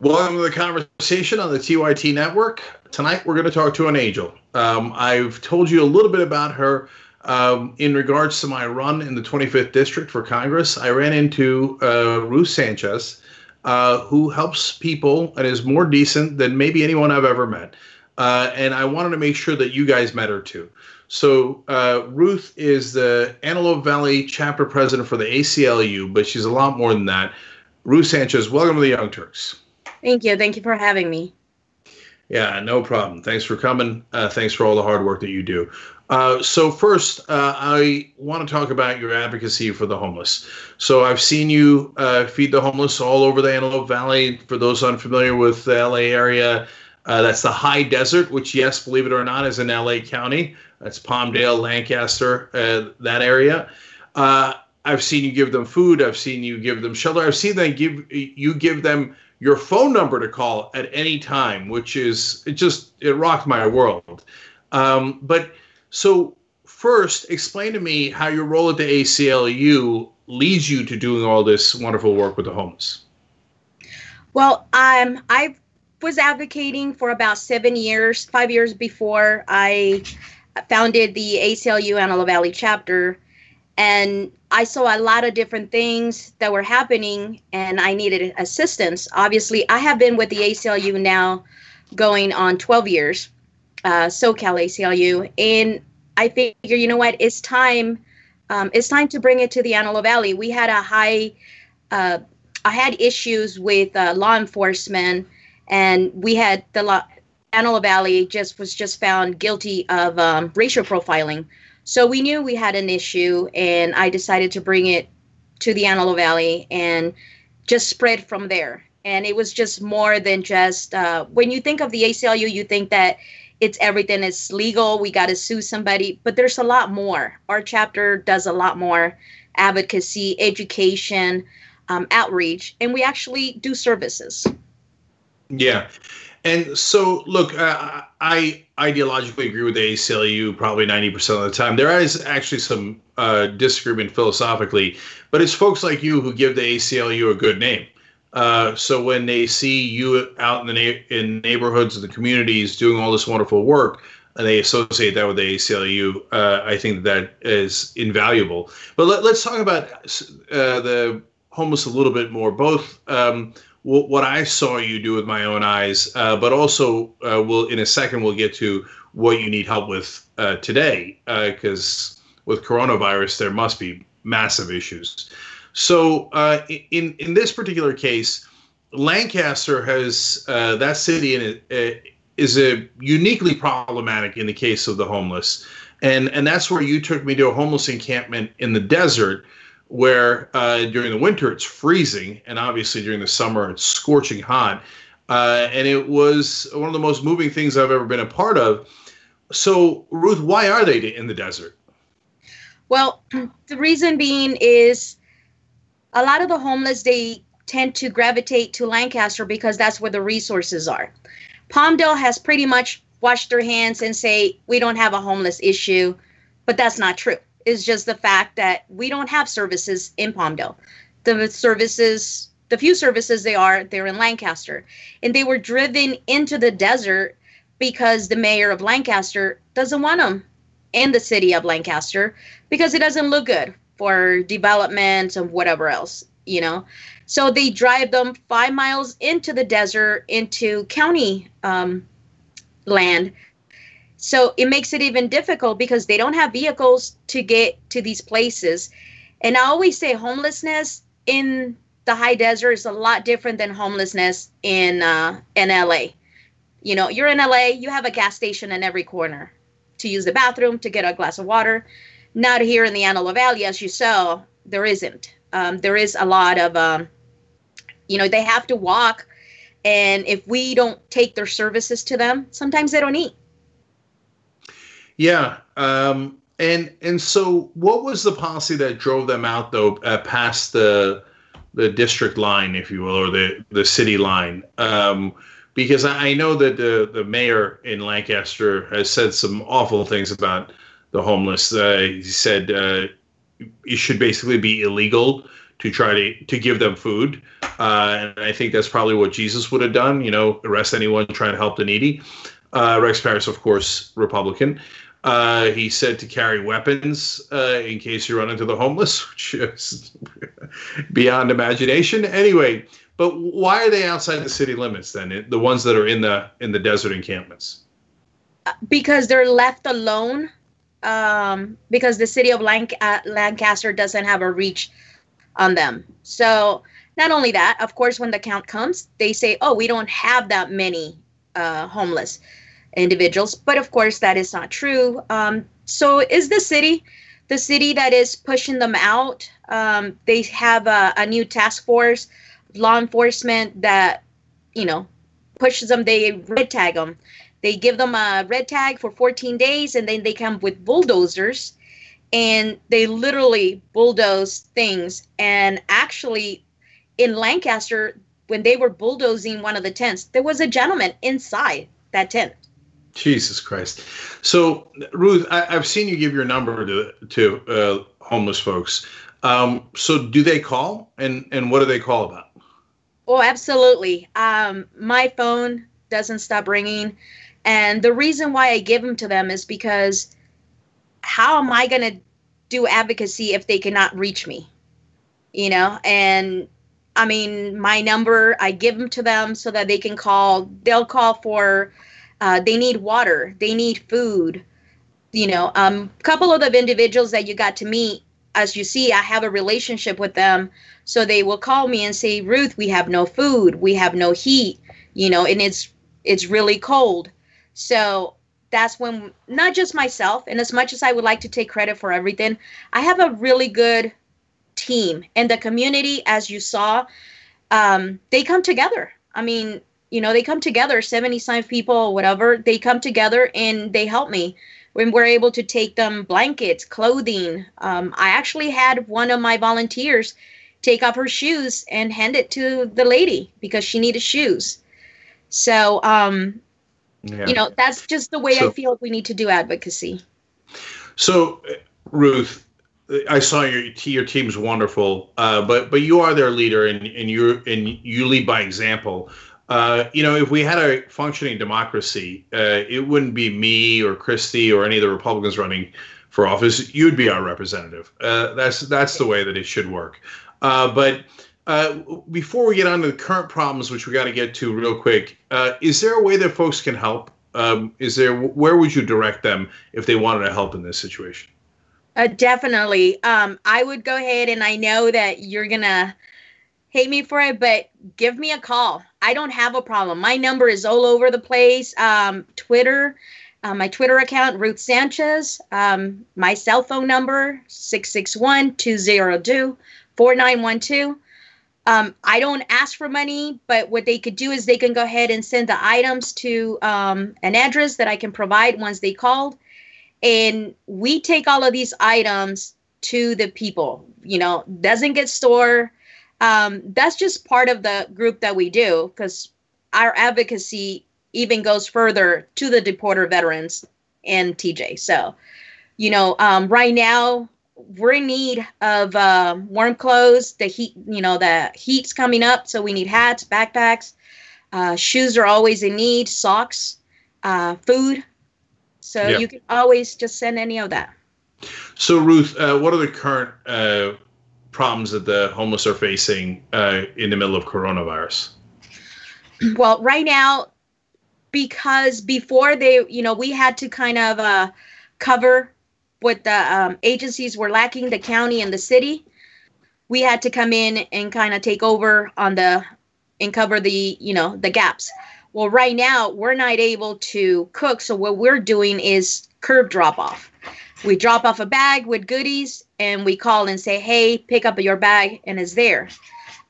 Welcome to the conversation on the TYT network. Tonight we're going to talk to an angel. Um, I've told you a little bit about her um, in regards to my run in the 25th district for Congress. I ran into uh, Ruth Sanchez, uh, who helps people and is more decent than maybe anyone I've ever met. Uh, and I wanted to make sure that you guys met her too. So uh, Ruth is the Antelope Valley chapter president for the ACLU, but she's a lot more than that. Ruth Sanchez, welcome to the Young Turks. Thank you. Thank you for having me. Yeah, no problem. Thanks for coming. Uh, thanks for all the hard work that you do. Uh, so first, uh, I want to talk about your advocacy for the homeless. So I've seen you uh, feed the homeless all over the Antelope Valley. For those unfamiliar with the LA area, uh, that's the high desert, which, yes, believe it or not, is in LA County. That's Palmdale, Lancaster, uh, that area. I've seen you give them food. I've seen you give them shelter. I've seen them give you give them your phone number to call at any time, which is it just it rocked my world. Um, but so first, explain to me how your role at the ACLU leads you to doing all this wonderful work with the homeless. Well, um, I was advocating for about seven years, five years before I founded the ACLU Antelope Valley chapter and I saw a lot of different things that were happening and I needed assistance. Obviously, I have been with the ACLU now going on 12 years, uh, SoCal ACLU, and I figure, you know what, it's time. Um, it's time to bring it to the Antelope Valley. We had a high, uh, I had issues with uh, law enforcement, and we had the law, Antelope Valley just was just found guilty of um, racial profiling. So we knew we had an issue, and I decided to bring it to the Antelope Valley and just spread from there. And it was just more than just uh, when you think of the ACLU, you think that it's everything is legal. We got to sue somebody, but there's a lot more. Our chapter does a lot more advocacy, education, um, outreach, and we actually do services. Yeah. And so, look, uh, I ideologically agree with the ACLU probably 90% of the time. There is actually some uh, disagreement philosophically, but it's folks like you who give the ACLU a good name. Uh, so when they see you out in the na- in neighborhoods and the communities doing all this wonderful work, and they associate that with the ACLU, uh, I think that is invaluable. But let, us talk about uh, the homeless a little bit more, both um, what I saw you do with my own eyes, uh, but also uh, we'll in a second we'll get to what you need help with uh, today because uh, with coronavirus there must be massive issues. So uh, in in this particular case, Lancaster has uh, that city in it is a uniquely problematic in the case of the homeless, and and that's where you took me to a homeless encampment in the desert where uh, during the winter it's freezing, and obviously during the summer it's scorching hot. Uh, and it was one of the most moving things I've ever been a part of. So, Ruth, why are they in the desert? Well, the reason being is a lot of the homeless they tend to gravitate to Lancaster because that's where the resources are. Palmdale has pretty much washed their hands and say we don't have a homeless issue, but that's not true is just the fact that we don't have services in Palmdale. The services, the few services they are, they're in Lancaster. And they were driven into the desert because the mayor of Lancaster doesn't want them in the city of Lancaster because it doesn't look good for development and whatever else, you know. So they drive them five miles into the desert, into county um, land so it makes it even difficult because they don't have vehicles to get to these places. And I always say homelessness in the high desert is a lot different than homelessness in uh, in LA. You know, you're in LA, you have a gas station in every corner to use the bathroom, to get a glass of water. Not here in the Antelope Valley, as you saw, there isn't. Um, there is a lot of, um, you know, they have to walk, and if we don't take their services to them, sometimes they don't eat. Yeah. Um, and and so, what was the policy that drove them out though uh, past the the district line, if you will, or the the city line? Um, because I know that the the mayor in Lancaster has said some awful things about the homeless. Uh, he said uh, it should basically be illegal to try to to give them food. Uh, and I think that's probably what Jesus would have done. You know, arrest anyone trying to help the needy. Uh, Rex Parris, of course, Republican. Uh, he said to carry weapons uh, in case you run into the homeless, which is beyond imagination. Anyway, but why are they outside the city limits then? The ones that are in the in the desert encampments? Because they're left alone. Um, because the city of Lanc- uh, Lancaster doesn't have a reach on them. So not only that, of course, when the count comes, they say, "Oh, we don't have that many uh, homeless." Individuals. But of course, that is not true. Um, so, is the city the city that is pushing them out? Um, they have a, a, new task force, law enforcement that you know pushes them. They red tag them. They give them a red tag for 14 days, and then they come with bulldozers, and they literally bulldoze things. And actually, in Lancaster, when they were bulldozing one of the tents, there was a gentleman inside that tent. Jesus Christ. So, Ruth, I, have seen you give your number to to uh, homeless folks. Um, so, do they call, and and what do they call about? Oh, absolutely. Um, my phone doesn't stop ringing, and the reason why I give them to them is because how am I going to do advocacy if they cannot reach me? You know, and I mean, my number, I give them to them so that they can call. They'll call for uh, they need water. They need food. You know, a um, couple of the individuals that you got to meet, as you see, I have a relationship with them. So they will call me and say, Ruth, we have no food. We have no heat. You know, and it's it's really cold. So that's when not just myself, and as much as I would like to take credit for everything, I have a really good team and the community, as you saw, um, they come together. I mean, you know, they come together, 75 people, whatever, they come together and they help me when we're able to take them blankets, clothing. Um, I actually had one of my volunteers take off her shoes and hand it to the lady because she needed shoes. So, um, yeah. you know, that's just the way so, I feel we need to do advocacy. So, Ruth, I saw your your team's wonderful, uh, but but you are their leader, and and you and you lead by example. Uh, you know, if we had a functioning democracy, uh, it wouldn't be me or Christy or any of the Republicans running for office. You'd be our representative. Uh, that's that's the way that it should work. Uh, but uh, before we get on to the current problems, which we got to get to real quick, is there a way that folks can help? Um, is there where would you direct them if they wanted to help in this situation? definitely. Um, I would go ahead, and I know that you're gonna hate me for it, but give me a call. I don't have a problem. My number is all over the place. Um, Twitter, uh, my Twitter account, Ruth Sanchez. Um, my cell phone number, 661 202 4912. Um, I don't ask for money, but what they could do is they can go ahead and send the items to um, an address that I can provide once they called. And we take all of these items to the people. You know, doesn't get stored um, that's just part of the group that we do because our advocacy even goes further to the deporter veterans and TJ. So, you know, um, right now we're in need of uh, warm clothes. The heat, you know, the heat's coming up, so we need hats, backpacks. Uh, shoes are always in need. Socks, uh, food. So yep. you can always just send any of that. So Ruth, uh, what are the current uh, problems that the homeless are facing uh, in the middle of coronavirus? Well, right now, because before they, you know, we had to kind of uh, cover what the um, agencies were lacking, the county and the city. We had to come in and kind of take over on the and cover the, you know, the gaps. Well, right now we're not able to cook, so what we're doing is curb drop off we drop off a bag with goodies and we call and say, hey, pick up your bag, and it's there.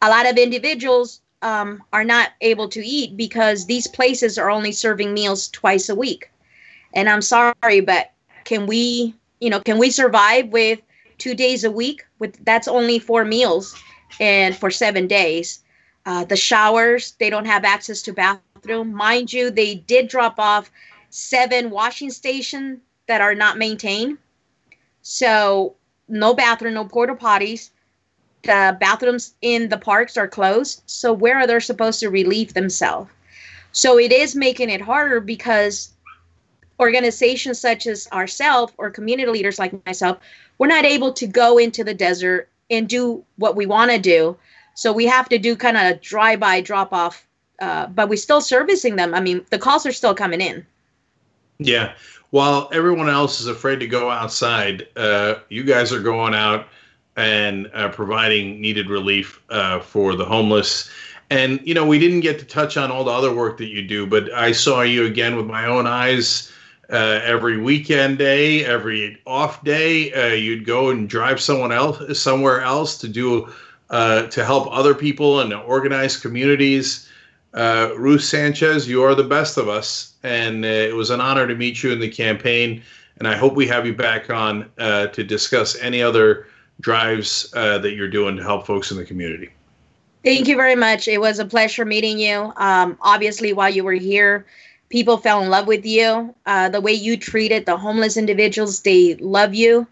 A lot of individuals um, are not able to eat because these places are only serving meals twice a week. And I'm sorry, but can we, you know, can we survive with two days a week? With that's only four meals, and for seven days. Uh, the showers, they don't have access to bathroom. Mind you, they did drop off seven washing stations that are not maintained. So no bathroom, no porta potties. The bathrooms in the parks are closed. So where are they supposed to relieve themselves? So it is making it harder because organizations such as ourselves or community leaders like myself, we're not able to go into the desert and do what we want to do. So we have to do kind of a drive-by drop-off, uh, but we're still servicing them. I mean, the calls are still coming in. Yeah. While everyone else is afraid to go outside, uh, you guys are going out and uh, providing needed relief uh, for the homeless. And, you know, we didn't get to touch on all the other work that you do, but I saw you again with my own eyes uh, every weekend day, every off day. Uh, you'd go and drive someone else somewhere else to do uh, to help other people and organize communities. Uh, Ruth Sanchez, you are the best of us, and it was an honor to meet you in the campaign. And I hope we have you back on to discuss any other drives that you're doing to help folks in the community. Thank you very much. It was a pleasure meeting you. Um, obviously, while you were here, people fell in love with you. Uh, the way you treated the homeless individuals, they love you.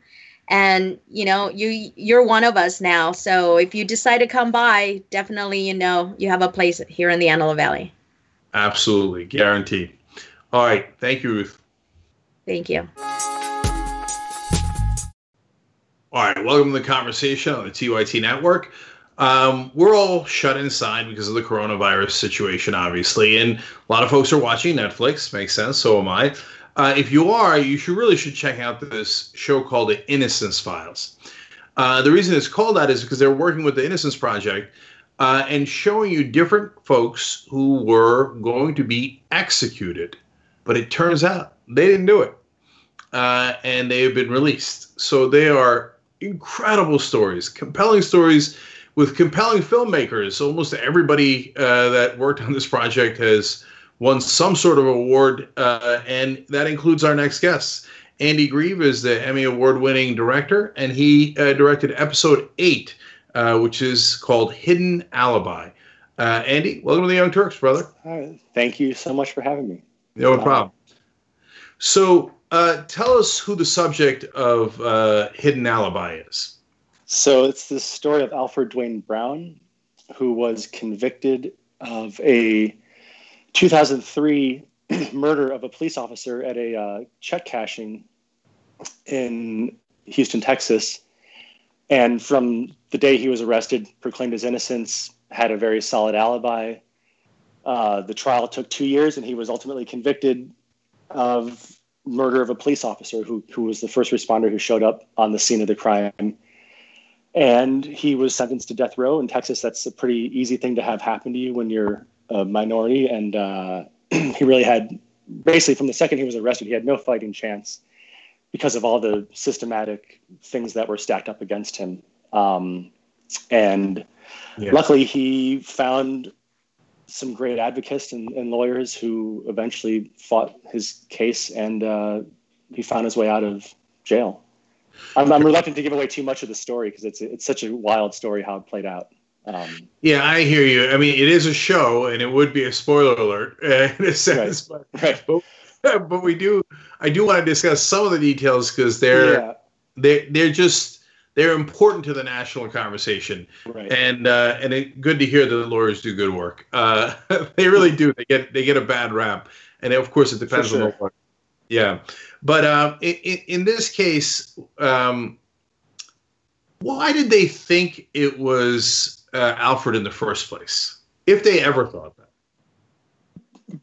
And you know, you you're one of us now. So if you decide to come by, definitely you know you have a place here in the Antelope Valley. Absolutely, guaranteed. All right, thank you, Ruth. Thank you. All right, welcome to the conversation on the TYT network. Um, we're all shut inside because of the coronavirus situation, obviously, and a lot of folks are watching Netflix. Makes sense. So am I. Uh, if you are, you should really should check out this show called The Innocence Files. Uh, the reason it's called that is because they're working with the Innocence Project uh, and showing you different folks who were going to be executed, but it turns out they didn't do it, uh, and they have been released. So they are incredible stories, compelling stories with compelling filmmakers. Almost everybody uh, that worked on this project has won some sort of award, uh, and that includes our next guest. Andy Grieve is the Emmy Award winning director, and he uh, directed episode eight, uh, which is called Hidden Alibi. Uh, Andy, welcome to the Young Turks, brother. Thank you so much for having me. No problem. So, uh, tell us who the subject of Hidden Alibi is. So it's the story of Alfred Dwayne Brown, who was convicted of a 2003 murder of a police officer at a uh, check cashing in Houston, Texas. And from the day he was arrested, proclaimed his innocence, had a very solid alibi. Uh, the trial took two years, and he was ultimately convicted of murder of a police officer who, who was the first responder who showed up on the scene of the crime and he was sentenced to death row in Texas. That's a pretty easy thing to have happen to you when you're a minority. And uh, he really had, basically, from the second he was arrested, he had no fighting chance because of all the systematic things that were stacked up against him. Um, and yeah. luckily, he found some great advocates and, and, lawyers who eventually fought his case, and uh, he found his way out of jail. I'm, I'm reluctant to give away too much of the story because it's it's such a wild story how it played out. Um, yeah, I hear you. I mean, it is a show, and it would be a spoiler alert uh, in a sense, right. but, right. but but we do. I do want to discuss some of the details because they're yeah. they they're just they're important to the national conversation, right. and uh, and it, good to hear that the lawyers do good work. Uh, they really do. They get they get a bad rap, and of course it depends sure. on the lawyer. Yeah. But uh, in, in, this case, um, why did they think it was uh, Alfred in the first place? If they ever thought that.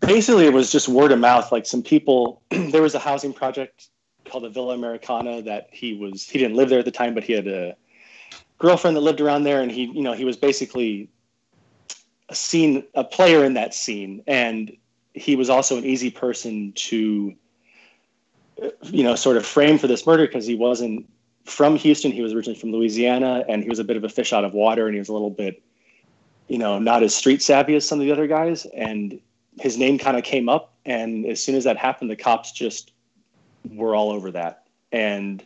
Basically, it was just word of mouth. Like some people, there was a housing project called the Villa Americana that he was. He didn't live there at the time, but he had a girlfriend that lived around there, and he, you know, he was basically a scene, a player in that scene, and he was also an easy person to you know, sort of frame for this murder because he wasn't from Houston. He was originally from Louisiana, and he was a bit of a fish out of water, and he was a little bit, you know, not as street savvy as some of the other guys. And his name kind of came up, and as soon as that happened, the cops just were all over that, and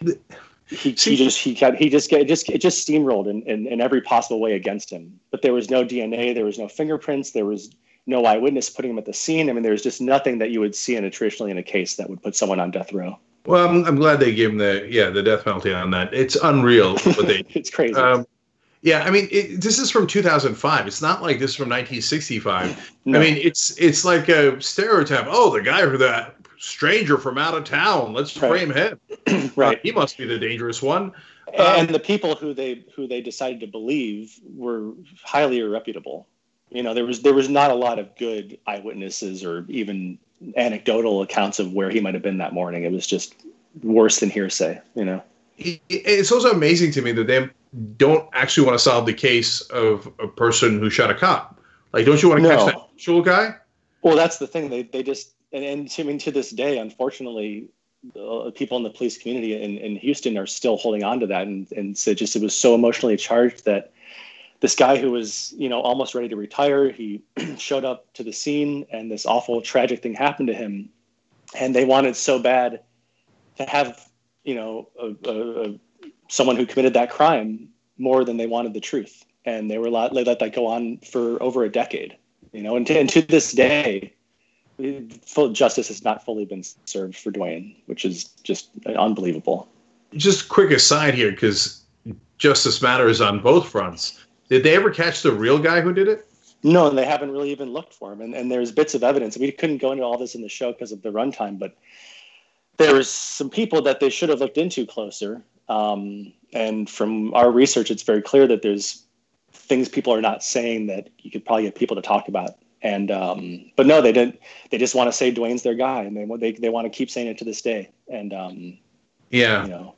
he, he just he kept he just get just it just steamrolled in, in, in every possible way against him. But there was no DNA, there was no fingerprints, there was no eyewitness putting him at the scene. I mean, there's just nothing that you would see in a traditionally in a case that would put someone on death row. Well, I'm, I'm glad they gave him the yeah the death penalty on that. It's unreal what they. it's crazy. Um, Yeah, I mean, it, this is from 2005. It's not like this is from 1965. No. I mean, it's it's like a stereotype. Oh, the guy who that stranger from out of town. Let's Right. frame him. right. Uh, he must be the dangerous one. and the people who they who they decided to believe were highly irreputable. You know, there was there was not a lot of good eyewitnesses or even anecdotal accounts of where he might have been that morning. It was just worse than hearsay. You know. It- It's also amazing to me that they don't actually want to solve the case of a person who shot a cop. Like, don't you want to No. catch that actual guy? Well, that's the thing. They they just and, and to, I mean to this day, unfortunately, uh, people in the police community in, in Houston are still holding on to that, and and so just it was so emotionally charged that this guy who was you know almost ready to retire, he showed up to the scene, and this awful tragic thing happened to him, and they wanted so bad to have you know a, a, a, someone who committed that crime more than they wanted the truth, and they were let, they let that go on for over a decade you know, and to, and to this day, full justice has not fully been served for Dwayne, which is just unbelievable. Just quick aside here, because justice matters on both fronts. Did they ever catch the real guy who did it? No, and they haven't really even looked for him. And, and there's bits of evidence. We couldn't go into all this in the show because of the runtime, but there was some people that they should have looked into closer. Um, and from our research, it's very clear that there's things people are not saying that you could probably get people to talk about. And um, but no, they didn't. They just want to say Dwayne's their guy, and they they they want to keep saying it to this day. And um, Yeah. you know,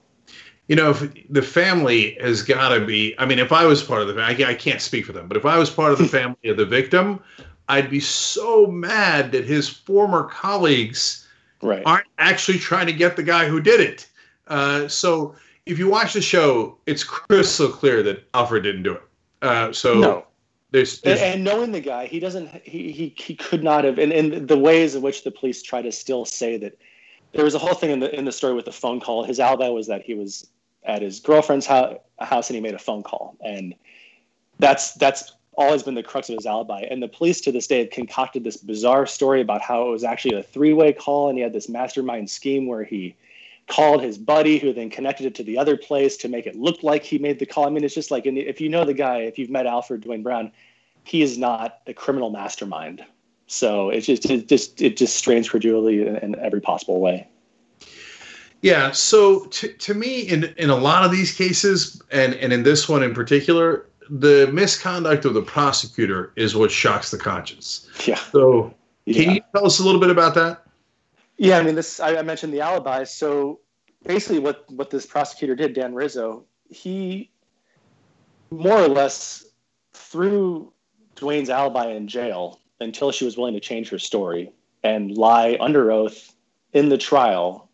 You know, if the family has got to be. I mean, if I was part of the, family, I can't speak for them, but if I was part of the family of the victim, I'd be so mad that his former colleagues right? aren't actually trying to get the guy who did it. Uh, so if you watch the show, it's crystal clear that Alfred didn't do it. Uh, so no, there's, and, there's and knowing the guy, he doesn't. He he he could not have. And in the ways in which the police try to still say that there was a whole thing in the in the story with the phone call. His alibi was that he was at his girlfriend's house, house and he made a phone call, and that's that's always been the crux of his alibi. And the police to this day have concocted this bizarre story about how it was actually a three way call, and he had this mastermind scheme where he called his buddy who then connected it to the other place to make it look like he made the call. I mean, it's just like, if you know the guy, if you've met Alfred Dwayne Brown, he is not a criminal mastermind. So it just, it just, it just strains credulity in every possible way. Yeah. So to, to me, in in a lot of these cases, and and in this one in particular, the misconduct of the prosecutor is what shocks the conscience. Yeah. So can Yeah. you tell us a little bit about that? Yeah, I mean, this I, I mentioned the alibi. So basically, what what this prosecutor did, Dan Rizzo, he more or less threw Dwayne's alibi in jail until she was willing to change her story and lie under oath in the trial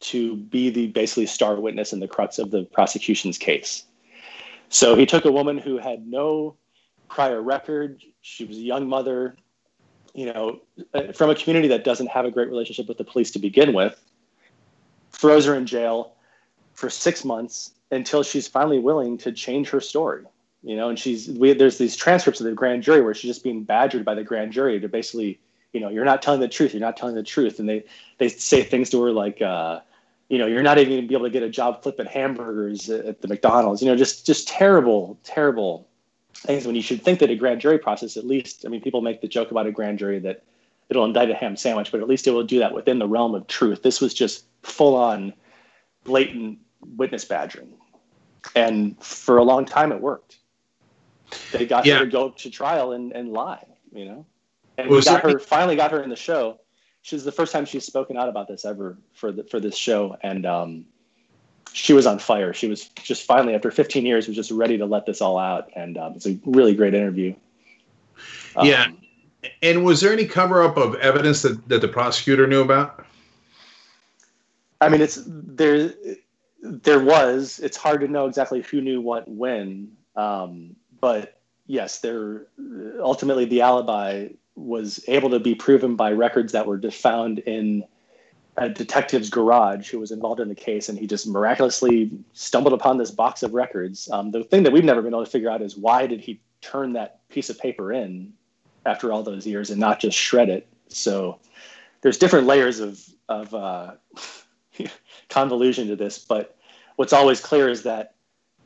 to be the basically star witness in the crux of the prosecution's case. So he took a woman who had no prior record. She was a young mother, you know, uh, from a community that doesn't have a great relationship with the police to begin with, throws her in jail for six months until she's finally willing to change her story. You know, and she's we, there's these transcripts of the grand jury where she's just being badgered by the grand jury to basically, you know, you're not telling the truth, you're not telling the truth, and they they say things to her like, uh, you know, you're not even gonna be able to get a job flipping hamburgers at the McDonald's. You know, just just terrible, terrible things when you should think that a grand jury process at least i mean people make the joke about a grand jury that it'll indict a ham sandwich but at least it will do that within the realm of truth. This was just full on blatant witness badgering. And for a long time it worked. They got Yeah. her to go to trial and, and lie you know and we got her finally got her in the show she's the first time she's spoken out about this ever for the, for this show and um she was on fire. She was just finally, after 15 years, was just ready to let this all out, and um, it's a really great interview. Um, Yeah. And was there any cover up of evidence that, that the prosecutor knew about? I mean, it's there. There was. It's hard to know exactly who knew what when, um, but yes, there. Ultimately, the alibi was able to be proven by records that were found in a detective's garage who was involved in the case, and he just miraculously stumbled upon this box of records. Um, the thing that we've never been able to figure out is why did he turn that piece of paper in after all those years and not just shred it? So there's different layers of of uh, convolution to this, but what's always clear is that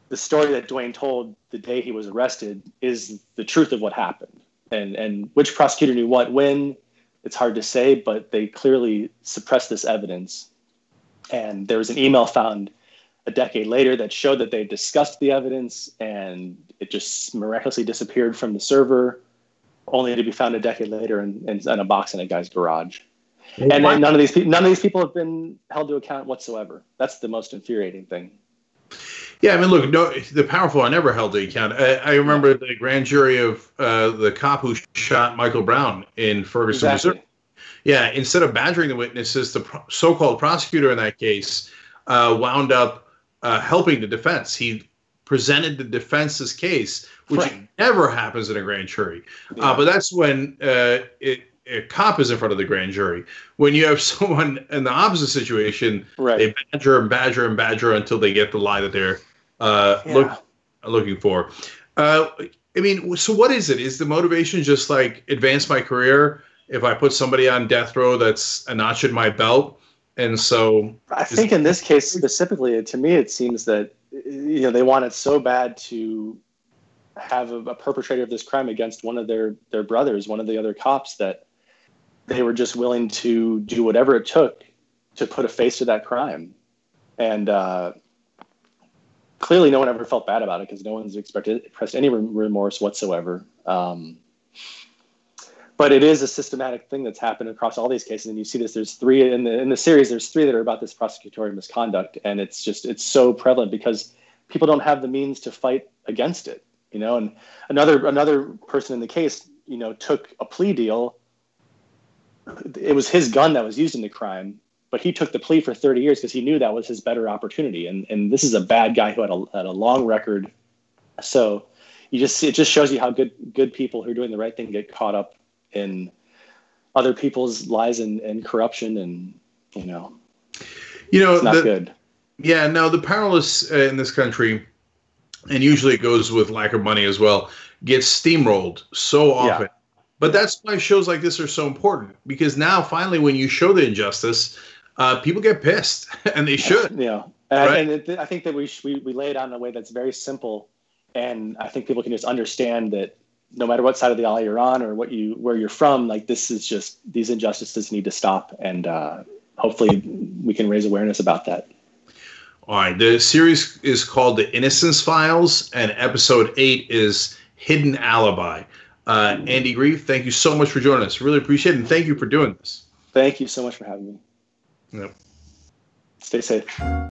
the story that Dwayne told the day he was arrested is the truth of what happened. And and which prosecutor knew what when, it's hard to say, but they clearly suppressed this evidence. And there was an email found a decade later that showed that they discussed the evidence and it just miraculously disappeared from the server, only to be found a decade later in, in, in a box in a guy's garage. And, and none of these none of these people have been held to account whatsoever. That's the most infuriating thing. Yeah, I mean, look, no, the powerful are never held to account. I, I remember the grand jury of uh, the cop who shot Michael Brown in Ferguson, exactly. Missouri. Yeah, instead of badgering the witnesses, the pro- so-called prosecutor in that case uh, wound up uh, helping the defense. He presented the defense's case, which right. never happens in a grand jury. Uh, yeah. but that's when uh, it, a cop is in front of the grand jury. When you have someone in the opposite situation, right. they badger and badger and badger until they get the lie that they're uh, yeah. look, looking for. Uh, I mean, so what is it? Is the motivation just like advance my career? If I put somebody on death row, that's a notch in my belt, and so I think in this case specifically, to me, it seems that you know they wanted so bad to have a, a perpetrator of this crime against one of their their brothers, one of the other cops, that they were just willing to do whatever it took to put a face to that crime. And uh, clearly, no one ever felt bad about it because no one's expected expressed any remorse whatsoever. Um, but it is a systematic thing that's happened across all these cases, and you see this. There's three in the in the series. There's three that are about this prosecutorial misconduct, and it's just it's so prevalent because people don't have the means to fight against it. You know, and another another person in the case, you know, took a plea deal it was his gun that was used in the crime, but he took the plea for 30 years because he knew that was his better opportunity. And and this is a bad guy who had a, had a long record. So you just it just shows you how good good people who are doing the right thing get caught up in other people's lies and, and corruption and you know you know it's not the, good yeah no the powerless uh, in this country and usually it goes with lack of money as well gets steamrolled so often yeah but that's why shows like this are so important because now finally, when you show the injustice, uh, people get pissed, and they should. Yeah, right? and it, I think that we, we we lay it out in a way that's very simple, and I think people can just understand that no matter what side of the aisle you're on or what you where you're from, like this is just these injustices need to stop, and uh, hopefully we can raise awareness about that. All right, the series is called The Innocence Files, and episode eight is Hidden Alibi. Uh, Andy Grieve, thank you so much for joining us. Really appreciate it, and thank you for doing this. Thank you so much for having me. Yep. Stay safe.